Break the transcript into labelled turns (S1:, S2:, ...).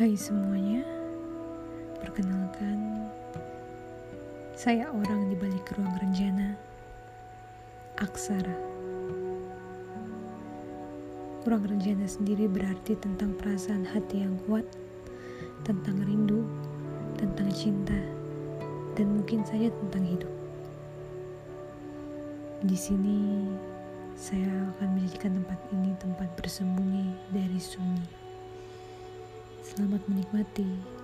S1: Hai semuanya, perkenalkan saya orang di balik ruang rencana, Aksara. Ruang rencana sendiri berarti tentang perasaan hati yang kuat, tentang rindu, tentang cinta, dan mungkin saja tentang hidup. Di sini saya akan menjadikan tempat ini tempat bersembunyi dari sunyi. Selamat menikmati.